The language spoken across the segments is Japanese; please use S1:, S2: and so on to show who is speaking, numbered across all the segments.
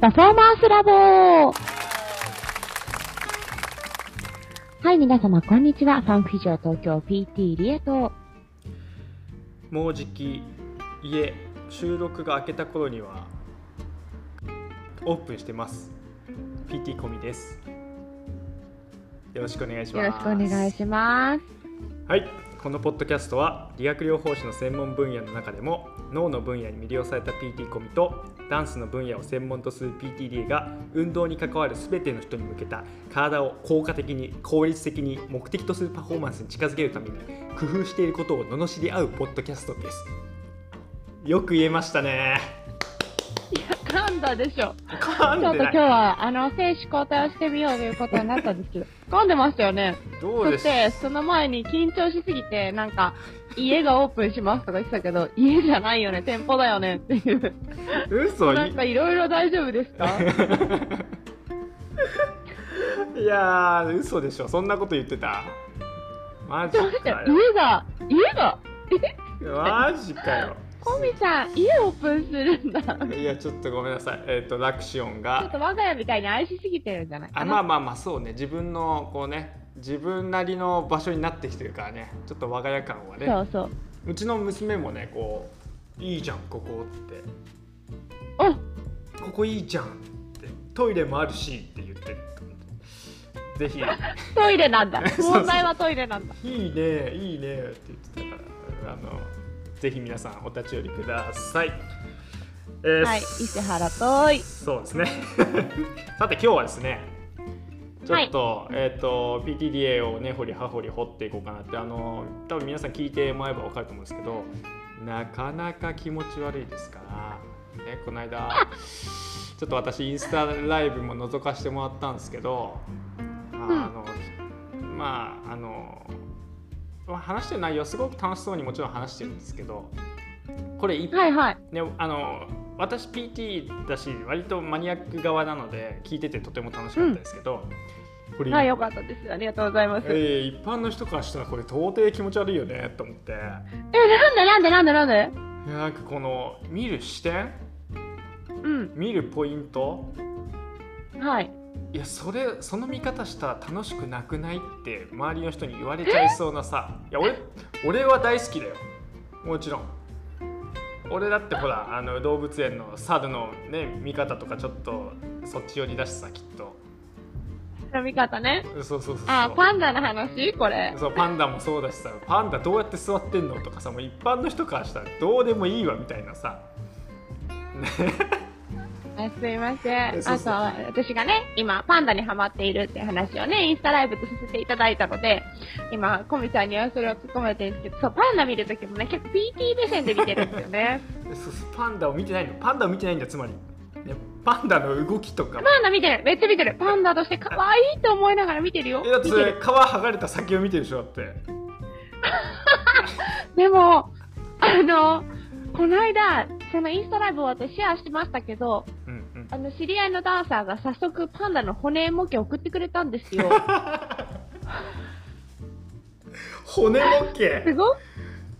S1: パフォーマンスラボはい、皆様、こんにちは。ファンフィジョ東京 PT リエと、
S2: もうじき家収録が明けた頃にはオープンしてます。PT コミです。よろしくお願いします。
S1: よろしくお願いします。
S2: はいこのポッドキャストは理学療法士の専門分野の中でも脳の分野に魅了された PT コミとダンスの分野を専門とする PTDA が運動に関わる全ての人に向けた体を効果的に効率的に目的とするパフォーマンスに近づけるために工夫していることを罵り合うポッドキャストです。よく言えましたね、
S1: 噛んだでしょ。
S2: 噛んで
S1: ちょっと今日は、あの、精子交代をしてみようということになったんですけど、噛んでましたよね。
S2: どうです？
S1: そして、その前に緊張しすぎて、なんか、家がオープンしますとか言ってたけど、家じゃないよね、店舗だよねっていう。
S2: 嘘
S1: なんかいろいろ大丈夫ですか？
S2: いやー嘘でしょ。そんなこと言ってた？マジかよ。
S1: 家が、家が、
S2: マジかよ
S1: コミさん、家オープンするんだ。ちょ
S2: いやちょっとごめんなさい。えっ、とラクシオン
S1: っ
S2: が
S1: と我が家みたいに愛しすぎてるんじゃない？
S2: あまあまあまあそうね。自分のこうね自分なりの場所になってきてるからね。ちょっと我が家感はね。
S1: そうそう。
S2: うちの娘もねこういいじゃんここって。
S1: お
S2: ここいいじゃんって。トイレもあるしって言ってるぜひ。
S1: トイレなんだ。問題はトイレなんだ。
S2: いいねいいねって言ってたから。あのぜひ皆さんお立ち寄りください。えー
S1: はい、石原とい。
S2: そうですね。さて今日はですね、ちょっと、えっ、と PTDA をね掘り葉掘り掘っていこうかなってあの多分皆さん聞いてもらえばわかると思うんですけど、なかなか気持ち悪いですか？ら、ねこの間 ちょっと私インスタライブも覗かせてもらったんですけど、あの、まああの話してる内容はすごく楽しそうにもちろん話してるんですけど、これ一
S1: はいはい。
S2: ね、あの私 PT だし割とマニアック側なので聞いててとても楽しかったですけど、これ、
S1: はい、よかったです。ありがとうございます。え、
S2: えー一般の人からしたらこれ到底気持ち悪いよねと思って
S1: なんでなんでなんでなんで？
S2: なんかこの見る視点？
S1: うん。
S2: 見るポイント？
S1: はい。
S2: いやそれその見方したら楽しくなくないって周りの人に言われちゃいそうなさ。いや俺俺は大好きだよ。もちろん。俺だってほらあの動物園の猿のね見方とかちょっとそっち寄りだしさきっと。
S1: 飲み方ね。
S2: そうそうそうそう。
S1: あ、パンダの話？これ。
S2: そうパンダもそうだしさ。パンダどうやって座ってんの？とかさもう一般の人からしたらどうでもいいわみたいなさ
S1: あすいません。あと、私がね、今、パンダにハマっているって話をね、インスタライブとさせていただいたので、今、コミさんにはそれを突っ込めてるんですけど、そう、パンダ見るときもね、結構 PT 目線で見てるんですよね。
S2: そうそうパンダを見てないのパンダを見てないんだつまり、ね、パンダの動きとかも
S1: パンダ見てるめっちゃ見てるパンダとして可愛いと思いながら見てるよ。
S2: えだって。皮剥がれた先を見てるでしょだって
S1: でも、あの、この間、そのインスタライブを私シェアしてましたけど、
S2: うんうん。
S1: あの、知り合いのダンサーが早速パンダの骨模型送ってくれたんですよ。
S2: 骨模型？
S1: すごく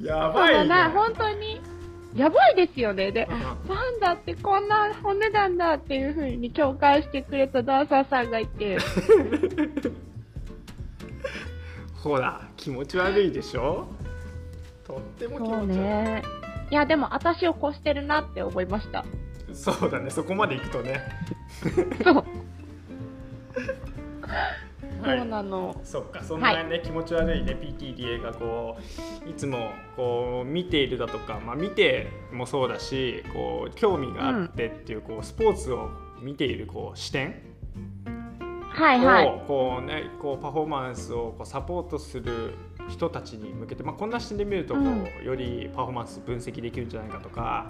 S2: やばいね。
S1: な、本当に、やばいですよね。で、
S2: うん
S1: パンダってこんな骨なんだっていう風に共感してくれたダンサーさんがいて、
S2: ほら気持ち悪いでしょ？とっても気持ち悪い。
S1: ね。いや、でも私を越してるなって思いました。
S2: そうだね。そこまでいくとね。
S1: そう、
S2: はい。
S1: そうなの。
S2: そっか。そんなね、気持ち悪いね PTDA がこういつもこう見ているだとか、まあ、見てもそうだしこう興味があってっていう,、こうスポーツを見ているこう視点。
S1: はいはい。
S2: をこう、ね、こうパフォーマンスをこうサポートする人たちに向けて、まあ、こんな視点で見るとこう、
S1: うん
S2: よりパフォーマンス分析できるんじゃないかとか、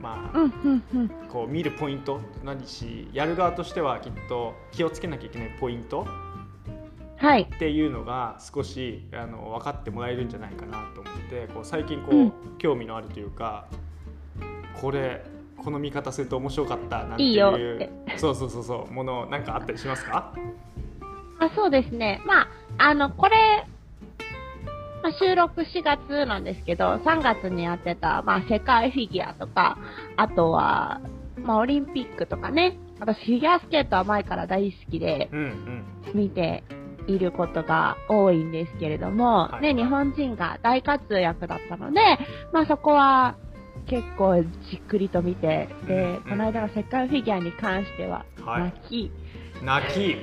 S2: まあ
S1: うん、うん、うん。
S2: こう見るポイント何しやる側としてはきっと気をつけなきゃいけないポイント
S1: はい。
S2: っていうのが少しあの分かってもらえるんじゃないかなと思ってこう最近こう、
S1: うん
S2: 興味のあるというかこれこの見方すると面白かったなんていうそうそうそうそうものなんかあったりしますか？
S1: あそうですね。まあ、あの、これ、まあ、収録4月なんですけど、3月にやってた、まあ、世界フィギュアとか、あとは、まあ、オリンピックとかね、私フィギュアスケートは前から大好きで見ていることが多いんですけれども、
S2: はい
S1: ね、日本人が大活躍だったので、まあそこは結構じっくりと見て、
S2: うん
S1: で
S2: うん、
S1: この間の世界フィギュアに関しては
S2: はい。
S1: 泣き、
S2: 泣き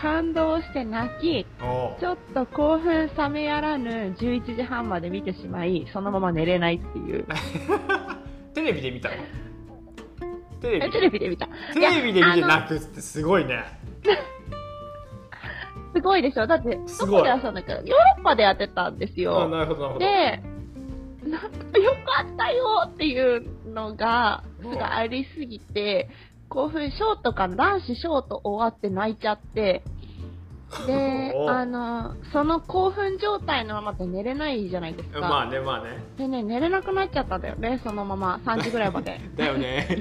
S1: 感動して泣き、ちょっと興奮冷めやらぬ11時半まで見てしまい、そのまま寝れないっていう。
S2: テレビで見たの？テレビ
S1: えテレビで見た。
S2: テレビで見て泣くってすごいね。
S1: すごいでしょ？だって、どこでやったんだっけど、ヨーロッパでやってたんです
S2: あ
S1: よ。
S2: なるほどなるほど。
S1: で、なんかよかったよっていうのが、
S2: うん
S1: すごいありすぎて、興奮、ショートかな男子ショート終わって泣いちゃって、で
S2: お、
S1: あの、その興奮状態のままで寝れないじゃないですか。
S2: まあねまあね
S1: でね、寝れなくなっちゃったんだよね、そのまま、3時ぐらいまで。
S2: だよね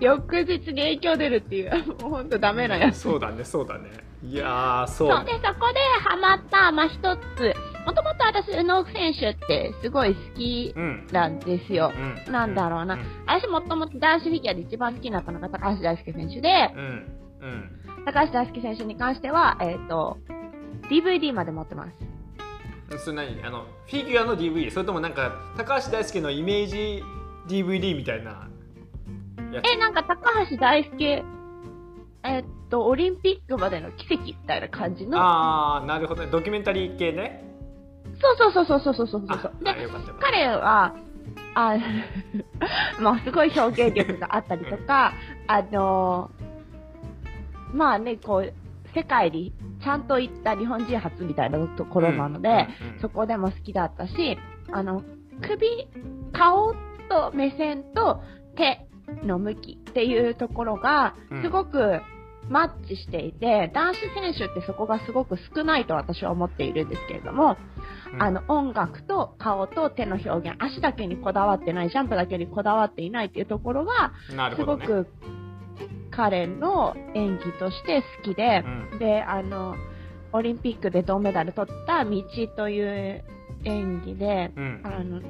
S1: 翌日に影響出るっていう、もうほんとダメなやつ。
S2: そうだねそうだねいやーそう
S1: そう、で、そこでハマった、まあ、一つ。もともと私、宇野選手ってすごい好き
S2: うん
S1: なんですよ。
S2: うん。
S1: なんだろうな。
S2: うん。
S1: 私もともと男子フィギュアで一番好きになったのが高橋大輔選手で、
S2: うん。うん。
S1: 高橋大輔選手に関しては、えっ、と、DVD まで持ってます。
S2: それ何？あのフィギュアの DVD それともなんか高橋大輔のイメージ DVD みたいな
S1: え、なんか高橋大輔、えっ、と、オリンピックまでの奇跡みたいな感じの、
S2: ああなるほど。ねドキュメンタリー系ね
S1: そうそうそうそうそうそうそう。で、彼は、あ まあ、すごい表現力があったりとか、あの、まあね、こう、世界にちゃんと行った日本人初みたいなところなので、そこでも好きだったし、あの、首、顔と目線と手の向きっていうところが、すごくマッチしていて、男子選手ってそこがすごく少ないと私は思っているんですけれども、
S2: うん。
S1: あの、音楽と顔と手の表現、足だけにこだわってない、ジャンプだけにこだわっていないっていうところが、すごく彼の演技として好きで
S2: う、ん。
S1: で、あの、オリンピックで銅メダル取った道という演技で、
S2: うん。
S1: あの、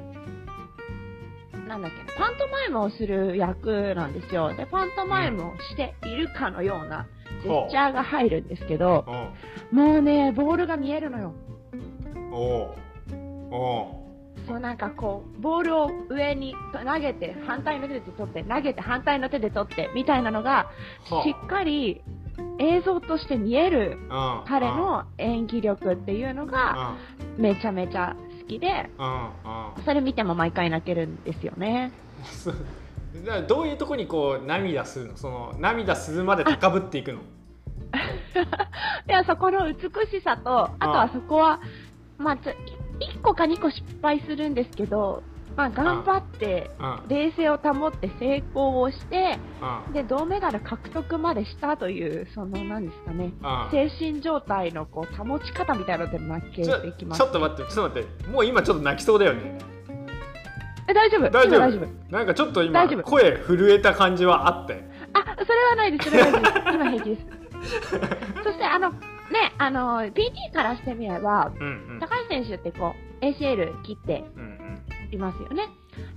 S1: なんだっけな、パントマイムをする役なんですよ。で、パントマイムをしているかのようなジェスチャーが入るんですけど、
S2: お
S1: もうね、ボールが見えるのよ。
S2: う。おう。お
S1: そうなんかこう、ボールを上に投げて、反対の手で取って、投げて反対の手で取って、みたいなのが、しっかり映像として見える彼の演技力っていうのが、めちゃめちゃ好きで、それ見ても毎回泣けるんですよね。
S2: どういうとこにこう涙するの？その涙するまで高ぶっていくの？
S1: ではそこの美しさと、あとはそこは、まあ、ちょ1個か2個失敗するんですけど、まあ、頑張って、
S2: うん。
S1: 冷静を保って成功をして、
S2: うん。
S1: で、銅メダル獲得までしたという、その、何ですかね、
S2: うん。
S1: 精神状態のこう保ち方みたいなので泣けてきます。
S2: ちょ。っと待ってちょっと待って。もう今ちょっと泣きそうだよね。
S1: え大丈夫？
S2: 大丈夫？
S1: 今大丈夫？
S2: なんかちょっと今声震えた感じはあって。
S1: あ、それはないです、それはないです。今平気です。そして、あの、ね、あの、PT からしてみれば、
S2: うんうん。
S1: 高橋選手ってこう、ACL 切って
S2: うん
S1: いますよね。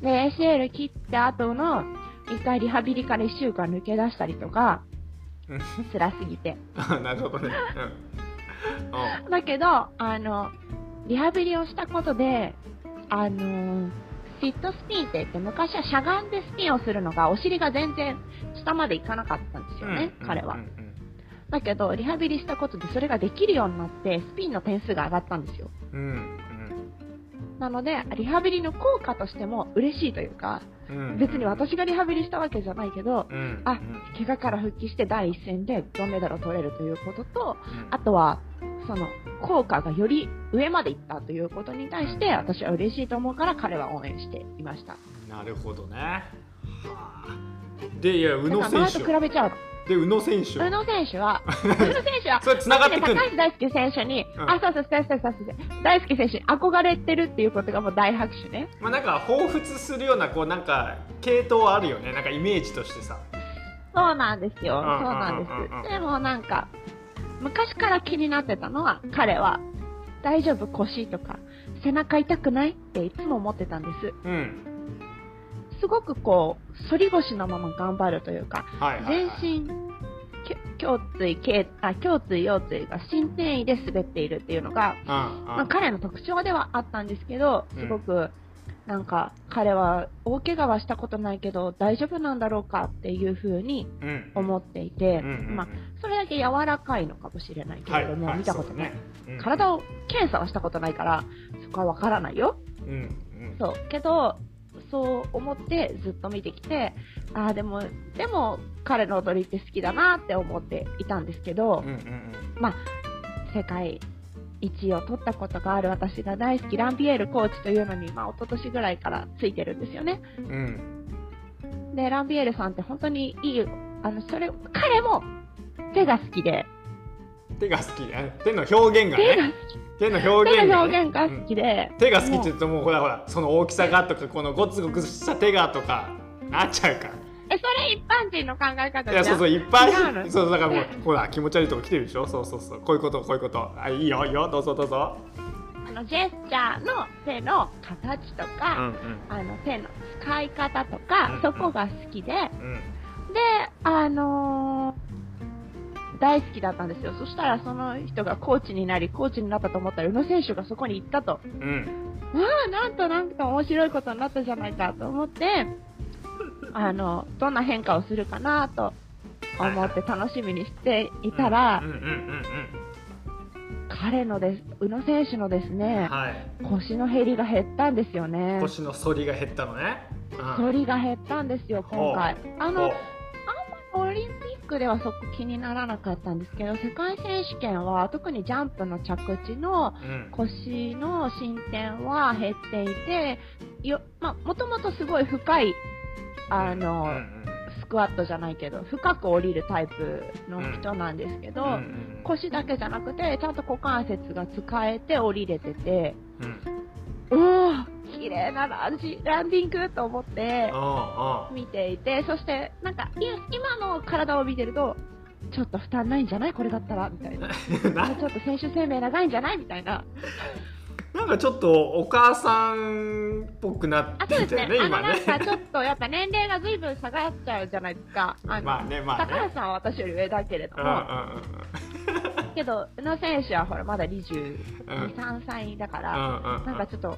S1: で、ACL 切った後の、一回リハビリから一週間抜け出したりとか、
S2: うん。
S1: 辛すぎて。
S2: あ なるほどね。うん。
S1: だけど、あの、リハビリをしたことで、あの、シットスピンって言って、昔はしゃがんでスピンをするのが、お尻が全然下までいかなかったんですよね、
S2: うん
S1: 彼は
S2: うん。うん
S1: だけど、リハビリしたことでそれができるようになって、スピンの点数が上がったんですよ。
S2: うん
S1: なので、リハビリの効果としても嬉しいというか、
S2: うん。うん
S1: 別に私がリハビリしたわけじゃないけど、
S2: うん。
S1: あ怪我から復帰して第一戦で銅メダルを取れるということと、
S2: うん。
S1: あとは、その、効果がより上までいったということに対して、私は嬉しいと思うから彼は応援していました。
S2: なるほどね。はあ。でいや宇野選手。
S1: と比べちゃう
S2: で宇野選手
S1: 宇野選手は、宇野選手は、
S2: それ繋がってくんの？
S1: 高橋大輔選手に、
S2: うん。
S1: あ、そうそう、そうそうそうそう。大輔選手に憧れてるっていうことがもう大拍手ね。
S2: まあなんか彷彿するようなこうなんか系統あるよね。なんかイメージとしてさ。
S1: そうなんですよ。
S2: うん。
S1: そうなんです。でもなんか、昔から気になってたのは、彼は、大丈夫？腰とか、背中痛くない？っていつも思ってたんです。
S2: うん。
S1: すごくこう、反り腰のまま頑張るというか、
S2: はいはい、はい、
S1: 全身、胸椎、頸あ胸椎、腰椎が新転移で滑っているっていうのが、
S2: うんうん
S1: まあ、彼の特徴ではあったんですけど、すごく、なんか、彼は大怪我はしたことないけど、大丈夫なんだろうかっていうふうに
S2: うん
S1: 思っていて、
S2: うんうんうん
S1: まあ、それだけ柔らかいのかもしれないけれども、
S2: はいはい
S1: 見たことない。
S2: そうだね
S1: 体を検査はしたことないから、そこはわからないよ。
S2: うんうん
S1: そう。けど、そう思ってずっと見てきて、ああ、でも、でも、彼の踊りって好きだなって思っていたんですけど、
S2: うんうんうん
S1: まあ、世界一位を取ったことがある私が大好きランビエールコーチというのに、まあ、一昨年ぐらいからついてるんですよね。
S2: うん
S1: で、ランビエールさんって本当にいい、あの、それ、彼も手が好きで、
S2: 手が好き。あ手の表現がね。手の表現が,、
S1: 好きで、
S2: 手が好きって言うともうほらほらその大きさがとかこのゴツゴツした手がとかなっちゃうから。
S1: え、それ一般人の考え方じゃん？
S2: いやそうそういっぱい
S1: 違うの？
S2: そうだからもうほら気持ち悪いとこ来てるでしょ？そうそうそう。こういうことこういうこと。あいいよいいよ。どうぞどうぞ。
S1: あの、ジェスチャーの手の形と
S2: うん
S1: か、あの、手の使い方とか、
S2: うん
S1: そこが好きで、
S2: うんうん。
S1: で、あのー大好きだったんですよ。そしたらその人がコーチになり、コーチになったと思ったら宇野選手がそこに行ったと。
S2: うん
S1: わあ、なんとなんか面白いことになったじゃないかと思って、あの、どんな変化をするかなと思って楽しみにしていたら、彼のです、宇野選手のです
S2: うん
S1: ね、
S2: はい
S1: 腰の減りが減ったんですよね。
S2: 腰の反りが減ったのねうん
S1: 反りが減ったんですよ、今回。あの、
S2: ほ
S1: オリンピックではそこ気にならなかったんですけど、世界選手権は特にジャンプの着地の
S2: ううん。
S1: 腰の進展は減っていて、よ、まあ、もともとすごい深い、あの、
S2: うんうん
S1: スクワットじゃないけど、深く降りるタイプの人なんですけど、
S2: うんうん
S1: 腰だけじゃなくて、ちゃんと股関節が使えて降りれてて、
S2: うん。
S1: うおー綺麗なランジランディングと思って
S2: あ
S1: 見ていて、そして、なんか、今の体を見てると、ちょっと負担ないんじゃない？これだったら？みたいな。ちょっと選手生命長い？んじゃないみたいな。
S2: なんかちょっとお母さんっぽくなっ。てきたよね、
S1: あの
S2: 今ね。
S1: なんかちょっとやっぱ年齢が随分下がっちゃうじゃないですか。あの、
S2: まあね、まあ
S1: 高橋
S2: ね。
S1: さんは私より上だけれど
S2: うんうん
S1: も、けど、宇野選手はほらまだ22、
S2: うんうん
S1: 3歳だか
S2: う
S1: ら、
S2: んうんうん
S1: なんかちょっと、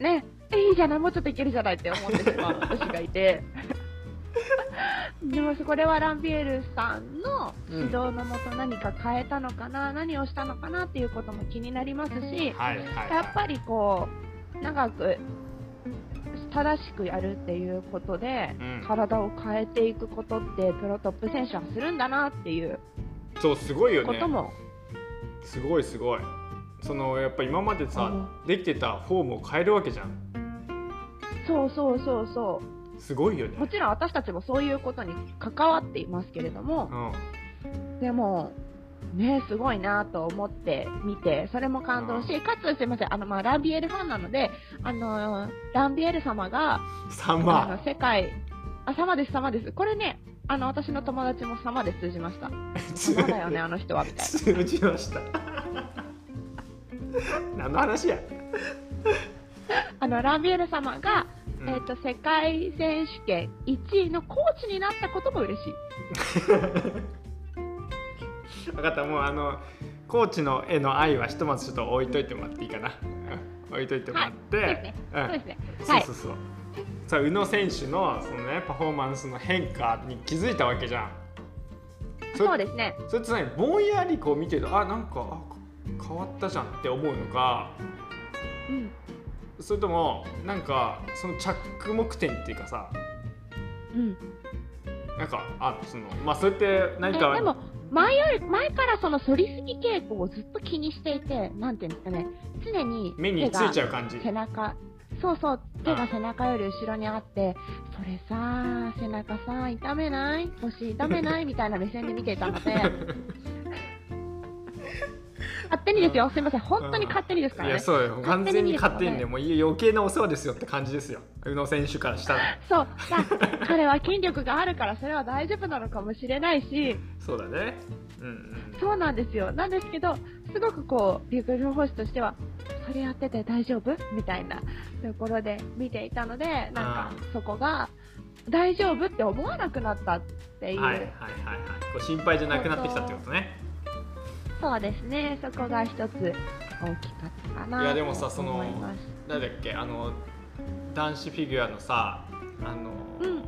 S1: ね、いいじゃない、もうちょっといけるじゃないって思ってしまう私がいて。でも、これはランビエールさんの指導のもと何か変えたのかな、何をしたのかなっていうことも気になりますし、
S2: はいはいはい。
S1: やっぱりこう、長く正しくやるっていうことで、
S2: うん。
S1: 体を変えていくことって、プロトップ選手はするんだなっていう
S2: そうすごいよね。
S1: ことも、
S2: すごいすごいそのやっぱ今までさ
S1: う
S2: できてたフォームを変えるわけじゃん。
S1: そうそうそうそ
S2: すごいよ
S1: う。も
S2: ね
S1: ちろん私たちもそういうことに関わっていますけれども。
S2: う、ん。
S1: でも、ね、すごいなと思って見て、それも感動し、かつすいません、あの、まあ、ランビエールファンなので、あの、ランビエール様が、
S2: サン
S1: あ
S2: マ
S1: の、世界、あ、様です、様です。これね、あの、私の友達も様で 通じました。様だよね、あの人は、みたいな。
S2: 通じました 何の話や、
S1: あの、ランビエール様が、
S2: うん
S1: えっ、と、世界選手権1位のコーチになったことも嬉しい。
S2: 分かったもうあのコーチの絵の愛はひとまずちょっと置いといてもらっていいかな、う ん置いといてもらって、
S1: そうですね。
S2: うん
S1: そうですね。はい
S2: そうそ。うそうさあ宇野選手のそのねパフォーマンスの変化に気づいたわけじゃんそれ
S1: そうですね。
S2: それって何？ぼんやりこう見てるとあなんかあ変わったじゃんって思うのか
S1: うん。
S2: それともなんかその着目点っていうかさ
S1: うん。
S2: なんかあそのまあそれって何
S1: え
S2: か
S1: でも前より前からその反りすぎ傾向をずっと気にしていてなんていうんですかね。常に
S2: 目についちゃう感じ。
S1: 背中。そうそう手が背中より後ろにあってそれさ背中さ痛めない？腰痛めない？みたいな目線で見ていたので 勝手にですよ。すいません。本当に勝手にですからね。
S2: いやそうよ。完全に勝手にねもう余計なお世話ですよって感じですよ。宇野選手からしたら。
S1: そう。だ彼は筋力があるからそれは大丈夫なのかもしれないし。
S2: そうだね。うんうん。
S1: そうなんですよ。なんですけど、すごくこう、陸上保士としては、それやってて大丈夫？みたいなところで見ていたので、なんかそこが大丈夫って思わなくなったっていう。
S2: はいはいはいは心配じゃなくなってきたってことね
S1: そうですね、そこが一つ大きかったかな。
S2: いやでもさその
S1: 思います。
S2: なんだっけあの男子フィギュアのさあの、
S1: うん。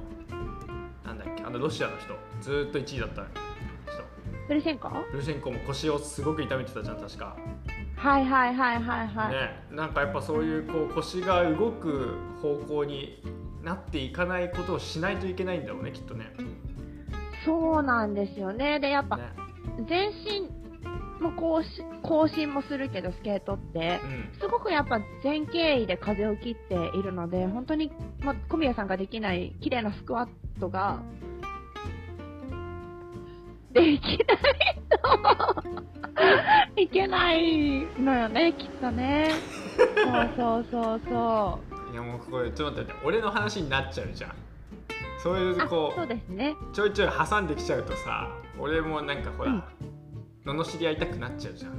S2: なんだっけあのロシアの人。ずーっと1位だった人。
S1: プリセンコ？
S2: ルシェンコも腰をすごく痛めてたじゃん確か、
S1: はいはいはいはいはい。
S2: ね。なんかやっぱそういうこう腰が動く方向になっていかないことをしないといけないんだろうねきっとね。
S1: そうなんですよね。で、やっぱ
S2: ね。
S1: 全身も更新更新もするけど、スケートって。
S2: うん
S1: すごくやっぱ前傾位で風を切っているので、本当に、まあ、小宮さんができない綺麗なスクワットが、できないといけないのよね、きっとね。そうそうそうそう。
S2: いやもうこれちょっと待って俺の話になっちゃうじゃんそういう
S1: あ、
S2: こ
S1: そうですね。
S2: うちょいちょい挟んできちゃうとさ俺もなんかほら、
S1: うん
S2: 罵り合いたくなっちゃうじゃん。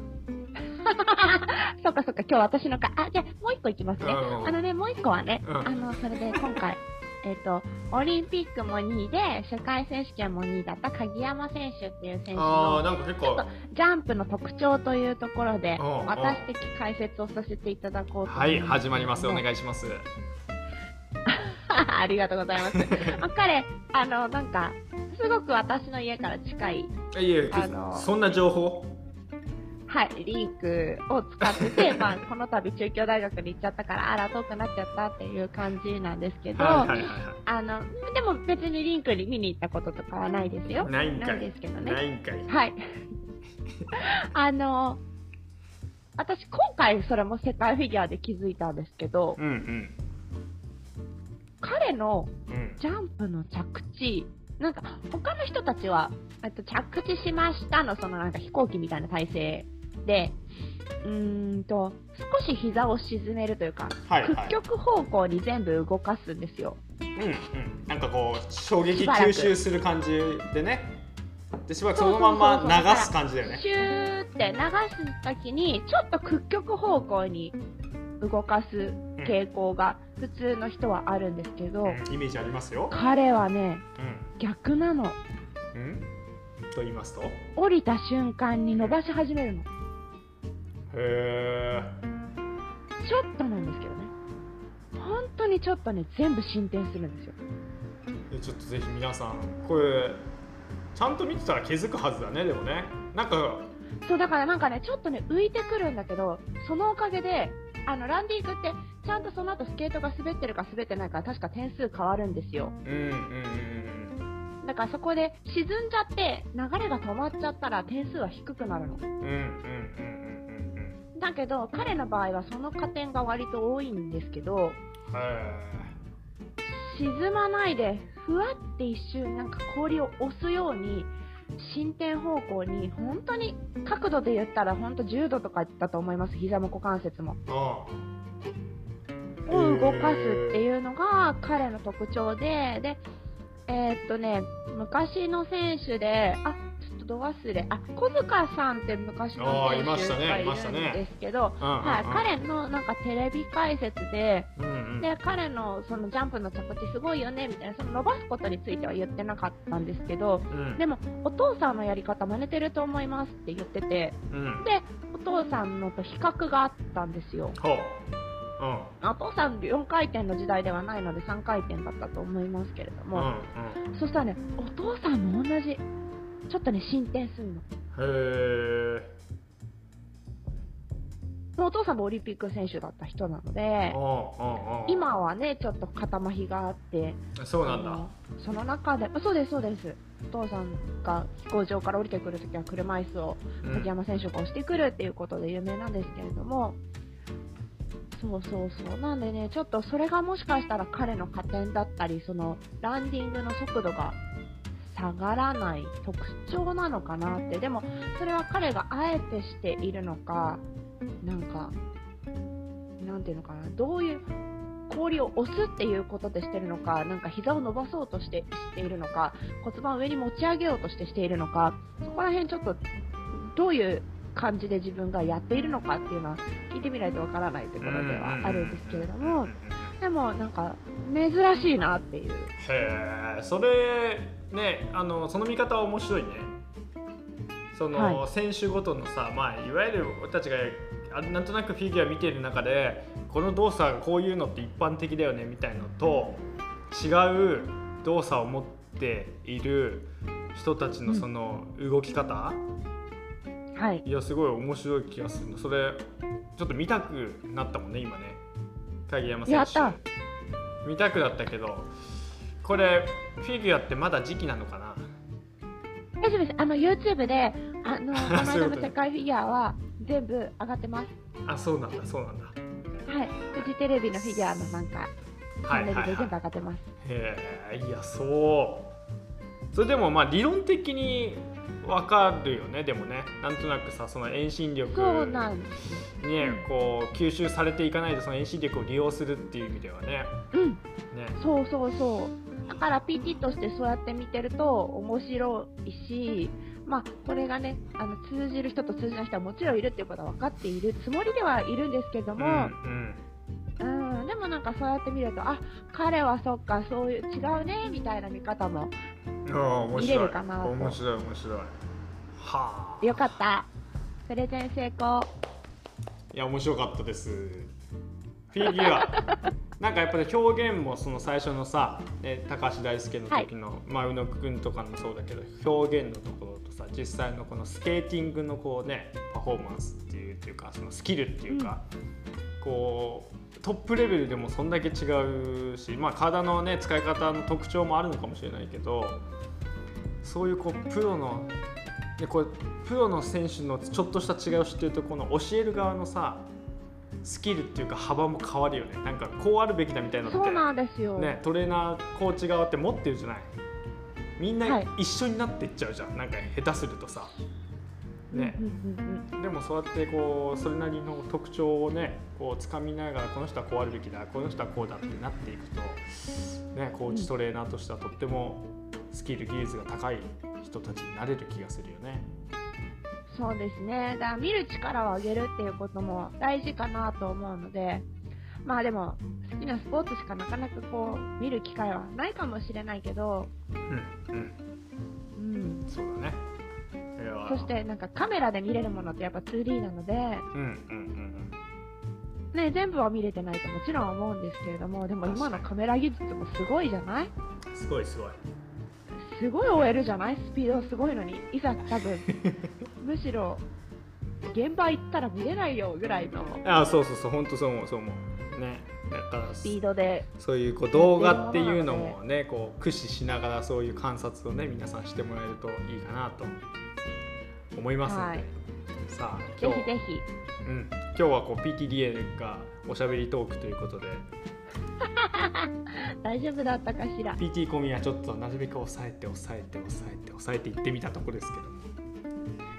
S1: そっかそっか、今日私のか、あ、じゃあもう一個いきますね。
S2: うん。
S1: あのね、もう一個はね、
S2: うん。
S1: あの、それで今回、えっ、と、オリンピックも2位で、世界選手権も2位だった鍵山選手っていう選手
S2: あー
S1: の、
S2: なん。か結構
S1: ジャンプの特徴というところで、私的解説をさせていただこうと思
S2: はい
S1: うん。ですけども
S2: 始まりますお願いします
S1: ありがとうございます。まあ彼、あの、なん。か、すごく私の家から近い、
S2: いえ
S1: あの
S2: そんな情報？
S1: はい、リンクを使ってて、まあ、この度中京大学に行っちゃったから、あら、遠くなっちゃったっていう感じなんですけど、
S2: はいはいはいは
S1: あの、でも別にリンクに見に行ったこととかはないですよ。
S2: いないんかい
S1: ですけどね。
S2: ないんかい
S1: はい。あの、私今回それも世界フィギュアで気づいたんですけど、
S2: うんうん
S1: 彼の
S2: うん
S1: ジャンプの着地、なんか他の人たちは、えっと着地しましたのそのなんか飛行機みたいな体勢で、うーんと、少し膝を沈めるというか、
S2: はいはい。
S1: 屈曲方向に全部動かすんですよ。
S2: うんうん。なんかこう衝撃吸収する感じでね。でしばらくそのまんま流す感じだよね。
S1: シューって流すときに、ちょっと屈曲方向に動かす傾向が普通の人はあるんですけど、
S2: うんイメージありますよ。
S1: 彼はね、
S2: うん
S1: 逆なの。
S2: うん？と言いますと？へ
S1: 降りた瞬間に伸ばし始めるの。
S2: え
S1: ちょっとなんですけどね。本当にちょっとね、全部進展するんですよ。
S2: ちょっとぜひ皆さんこれちゃんと見てたら気づくはずだねでもねなんか
S1: そう、だからなんかね、ちょっとね、浮いてくるんだけど、そのおかげで、あの、ランディングって、ちゃんとその後スケートが滑ってるか滑ってないか、確か点数変わるんですよ。
S2: うんうんうん
S1: だからそこで沈んじゃって、流れが止まっちゃったら点数は低くなるの。
S2: うんうんうんうんうん
S1: だけど、彼の場合はその加点が割と多いんですけど、沈まないで、ふわって一瞬なんか氷を押すように、進展方向に、本当に角度で言ったら本当10度とかだと思います、膝も股関節も。を動かすっていうのが彼の特徴で、で、えーっとね、昔の選手で、あ、ちょっとど忘れ、あ、小塚さんって昔の選
S2: あーいました
S1: 手がいるんですけど、
S2: うんうんうん
S1: はい、彼のなんかテレビ解説で、
S2: うんうん。
S1: で、彼のそのジャンプの着地すごいよね、みたいな、その伸ばすことについては言ってなかったんですけど、
S2: うん。
S1: でも、お父さんのやり方真似てると思いますって言ってて、
S2: うん。
S1: で、お父さんのと比較があったんですよ。
S2: ほううん。
S1: お父さん4回転の時代ではないので3回転だったと思いますけれど
S2: うん
S1: も、
S2: うん。
S1: そしたらね、お父さんも同じ、ちょっとね、進展するの。
S2: へえ
S1: お父さんもオリンピック選手だった人なので、今はね、ちょっと肩麻痺があって、
S2: そうなんだ。
S1: その中で、あそうです、そうです。お父さんが飛行場から降りてくるときは車椅子を
S2: うん。
S1: 鍵山選手が押してくるっていうことで有名なんですけれども、そうそうそう。なんでね、ちょっとそれがもしかしたら彼の加点だったり、そのランディングの速度が下がらない特徴なのかなって。でも、それは彼があえてしているのか、なんか、なんていうのかな、どういう、氷を押すっていうことでしてるのか、なんか膝を伸ばそうとしてしているのか、骨盤を上に持ち上げようとしてしているのか、そこら辺ちょっと、どういう感じで自分がやっているのかっていうのは聞いてみないとわからないところではあるんですけれども、でもなんか珍しいなっていう。
S2: へえそれねあのその見方は面白いね。その、
S1: は
S2: 選手ごとのさ、まあ、いわゆる俺たちがあなんとなくフィギュア見てる中でこの動作こういうのって一般的だよねみたいのと違う動作を持っている人たちのその動き方、
S1: はい。
S2: いやすごい面白い気がするのそれちょっと見たくなったもんね今ね鍵山選手
S1: やった
S2: 見たくなったけどこれフィギュアってまだ時期なのかな？
S1: 大丈夫です。あの YouTube であの この間の世界フィギュアは全部上がってます。
S2: あそうなんだそうなんだ
S1: はい。フジテレビのフィギュアのなんかチャンネルで全部上がってます。
S2: へえいやそうそれでもまあ理論的にわかるよねでもねなんとなくさその遠心力
S1: そうなんです。
S2: にこう吸収されていかないとその遠心力を利用するっていう意味ではね
S1: うん。
S2: ね
S1: そうそうそう。だから PT としてそうやって見てると面白いし、まあこれがね、あの通じる人と通じない人はもちろんいるっていうことは分かっているつもりではいるんですけども、
S2: うん
S1: うん、でもなんかそうやって見ると、あ、彼はそっか、そういう違うねみたいな見方も
S2: うん、ああ面
S1: 見れるかな。と
S2: 面白い面白い。はあ。
S1: よかった。プレゼン成功。
S2: いや面白かったです。フィギュア。なんかやっぱり表現もその最初のさ、ね、高橋大輔の時の、まあ宇野くんとかもそうだけど表現のところとさ実際のこのスケーティングのこうねパフォーマンスっていうっていうかそのスキルっていうか、こうトップレベルでもそんだけ違うし、まあ、体のね使い方の特徴もあるのかもしれないけどそういうこうプロのでこれプロの選手のちょっとした違いを知ってるとこの教える側のさスキルっていうか幅も変わるよね。なんかこうあるべきだみたいなのって
S1: そうなんですよ。
S2: ね、トレーナーコーチ側って持ってるじゃない。みん
S1: は
S2: ない。一緒になっていっちゃうじゃん、なんか下手するとさねでもそうやってこうそれなりの特徴をねこう掴みながらこの人はこうあるべきだこの人はこうだってなっていくと、ね、コーチトレーナーとしてはとってもスキル技術が高い人たちになれる気がするよね。
S1: そうですね。だから見る力を上げるっていうことも大事かなと思うので、まあでも好きなスポーツしかなかなかこう見る機会はないかもしれないけど、
S2: うんうん
S1: うん。
S2: そうだね。いや
S1: そしてなんかカメラで見れるものってやっぱ 2D なので、
S2: うんうんうん
S1: ね、全部は見れてないともちろん思うんですけれども、でも今のカメラ技術もすごいじゃない？
S2: うんすごいすごい。
S1: すごい追えるじゃない？スピードすごいのに。いざ多分、むしろ現場行ったら見れないよぐらいの。
S2: あそうそうそう本当そう思うそう思う。ね。
S1: スピードで。
S2: そういうこう動画っていうのもねこう駆使しながらそういう観察をね皆さんしてもらえるといいかなと思いますので、
S1: はい。
S2: さあ
S1: ぜ
S2: 今日。
S1: ひぜひ。
S2: うん、今日はこう PTDA がおしゃべりトークということで。
S1: 大丈夫だったかしら。
S2: PT コミはちょっとなるべく抑えて抑えて抑えて抑えていってみたところですけども、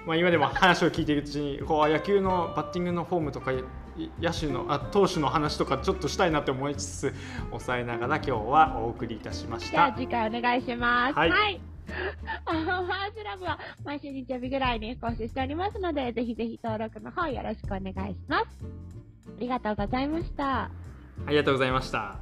S2: まあ、今でも話を聞いているうちにこう野球のバッティングのフォームとかい野手のあ投手の話とかちょっとしたいなって思いつつ抑えながら今日はお送りいたしました。
S1: じゃあ次回お願いします。
S2: はい。
S1: あの、ファースラブは毎週日曜日ぐらいに更新しておりますので、ぜひぜひ登録の方よろしくお願いします。ありがとうございました。
S2: ありがとうございました。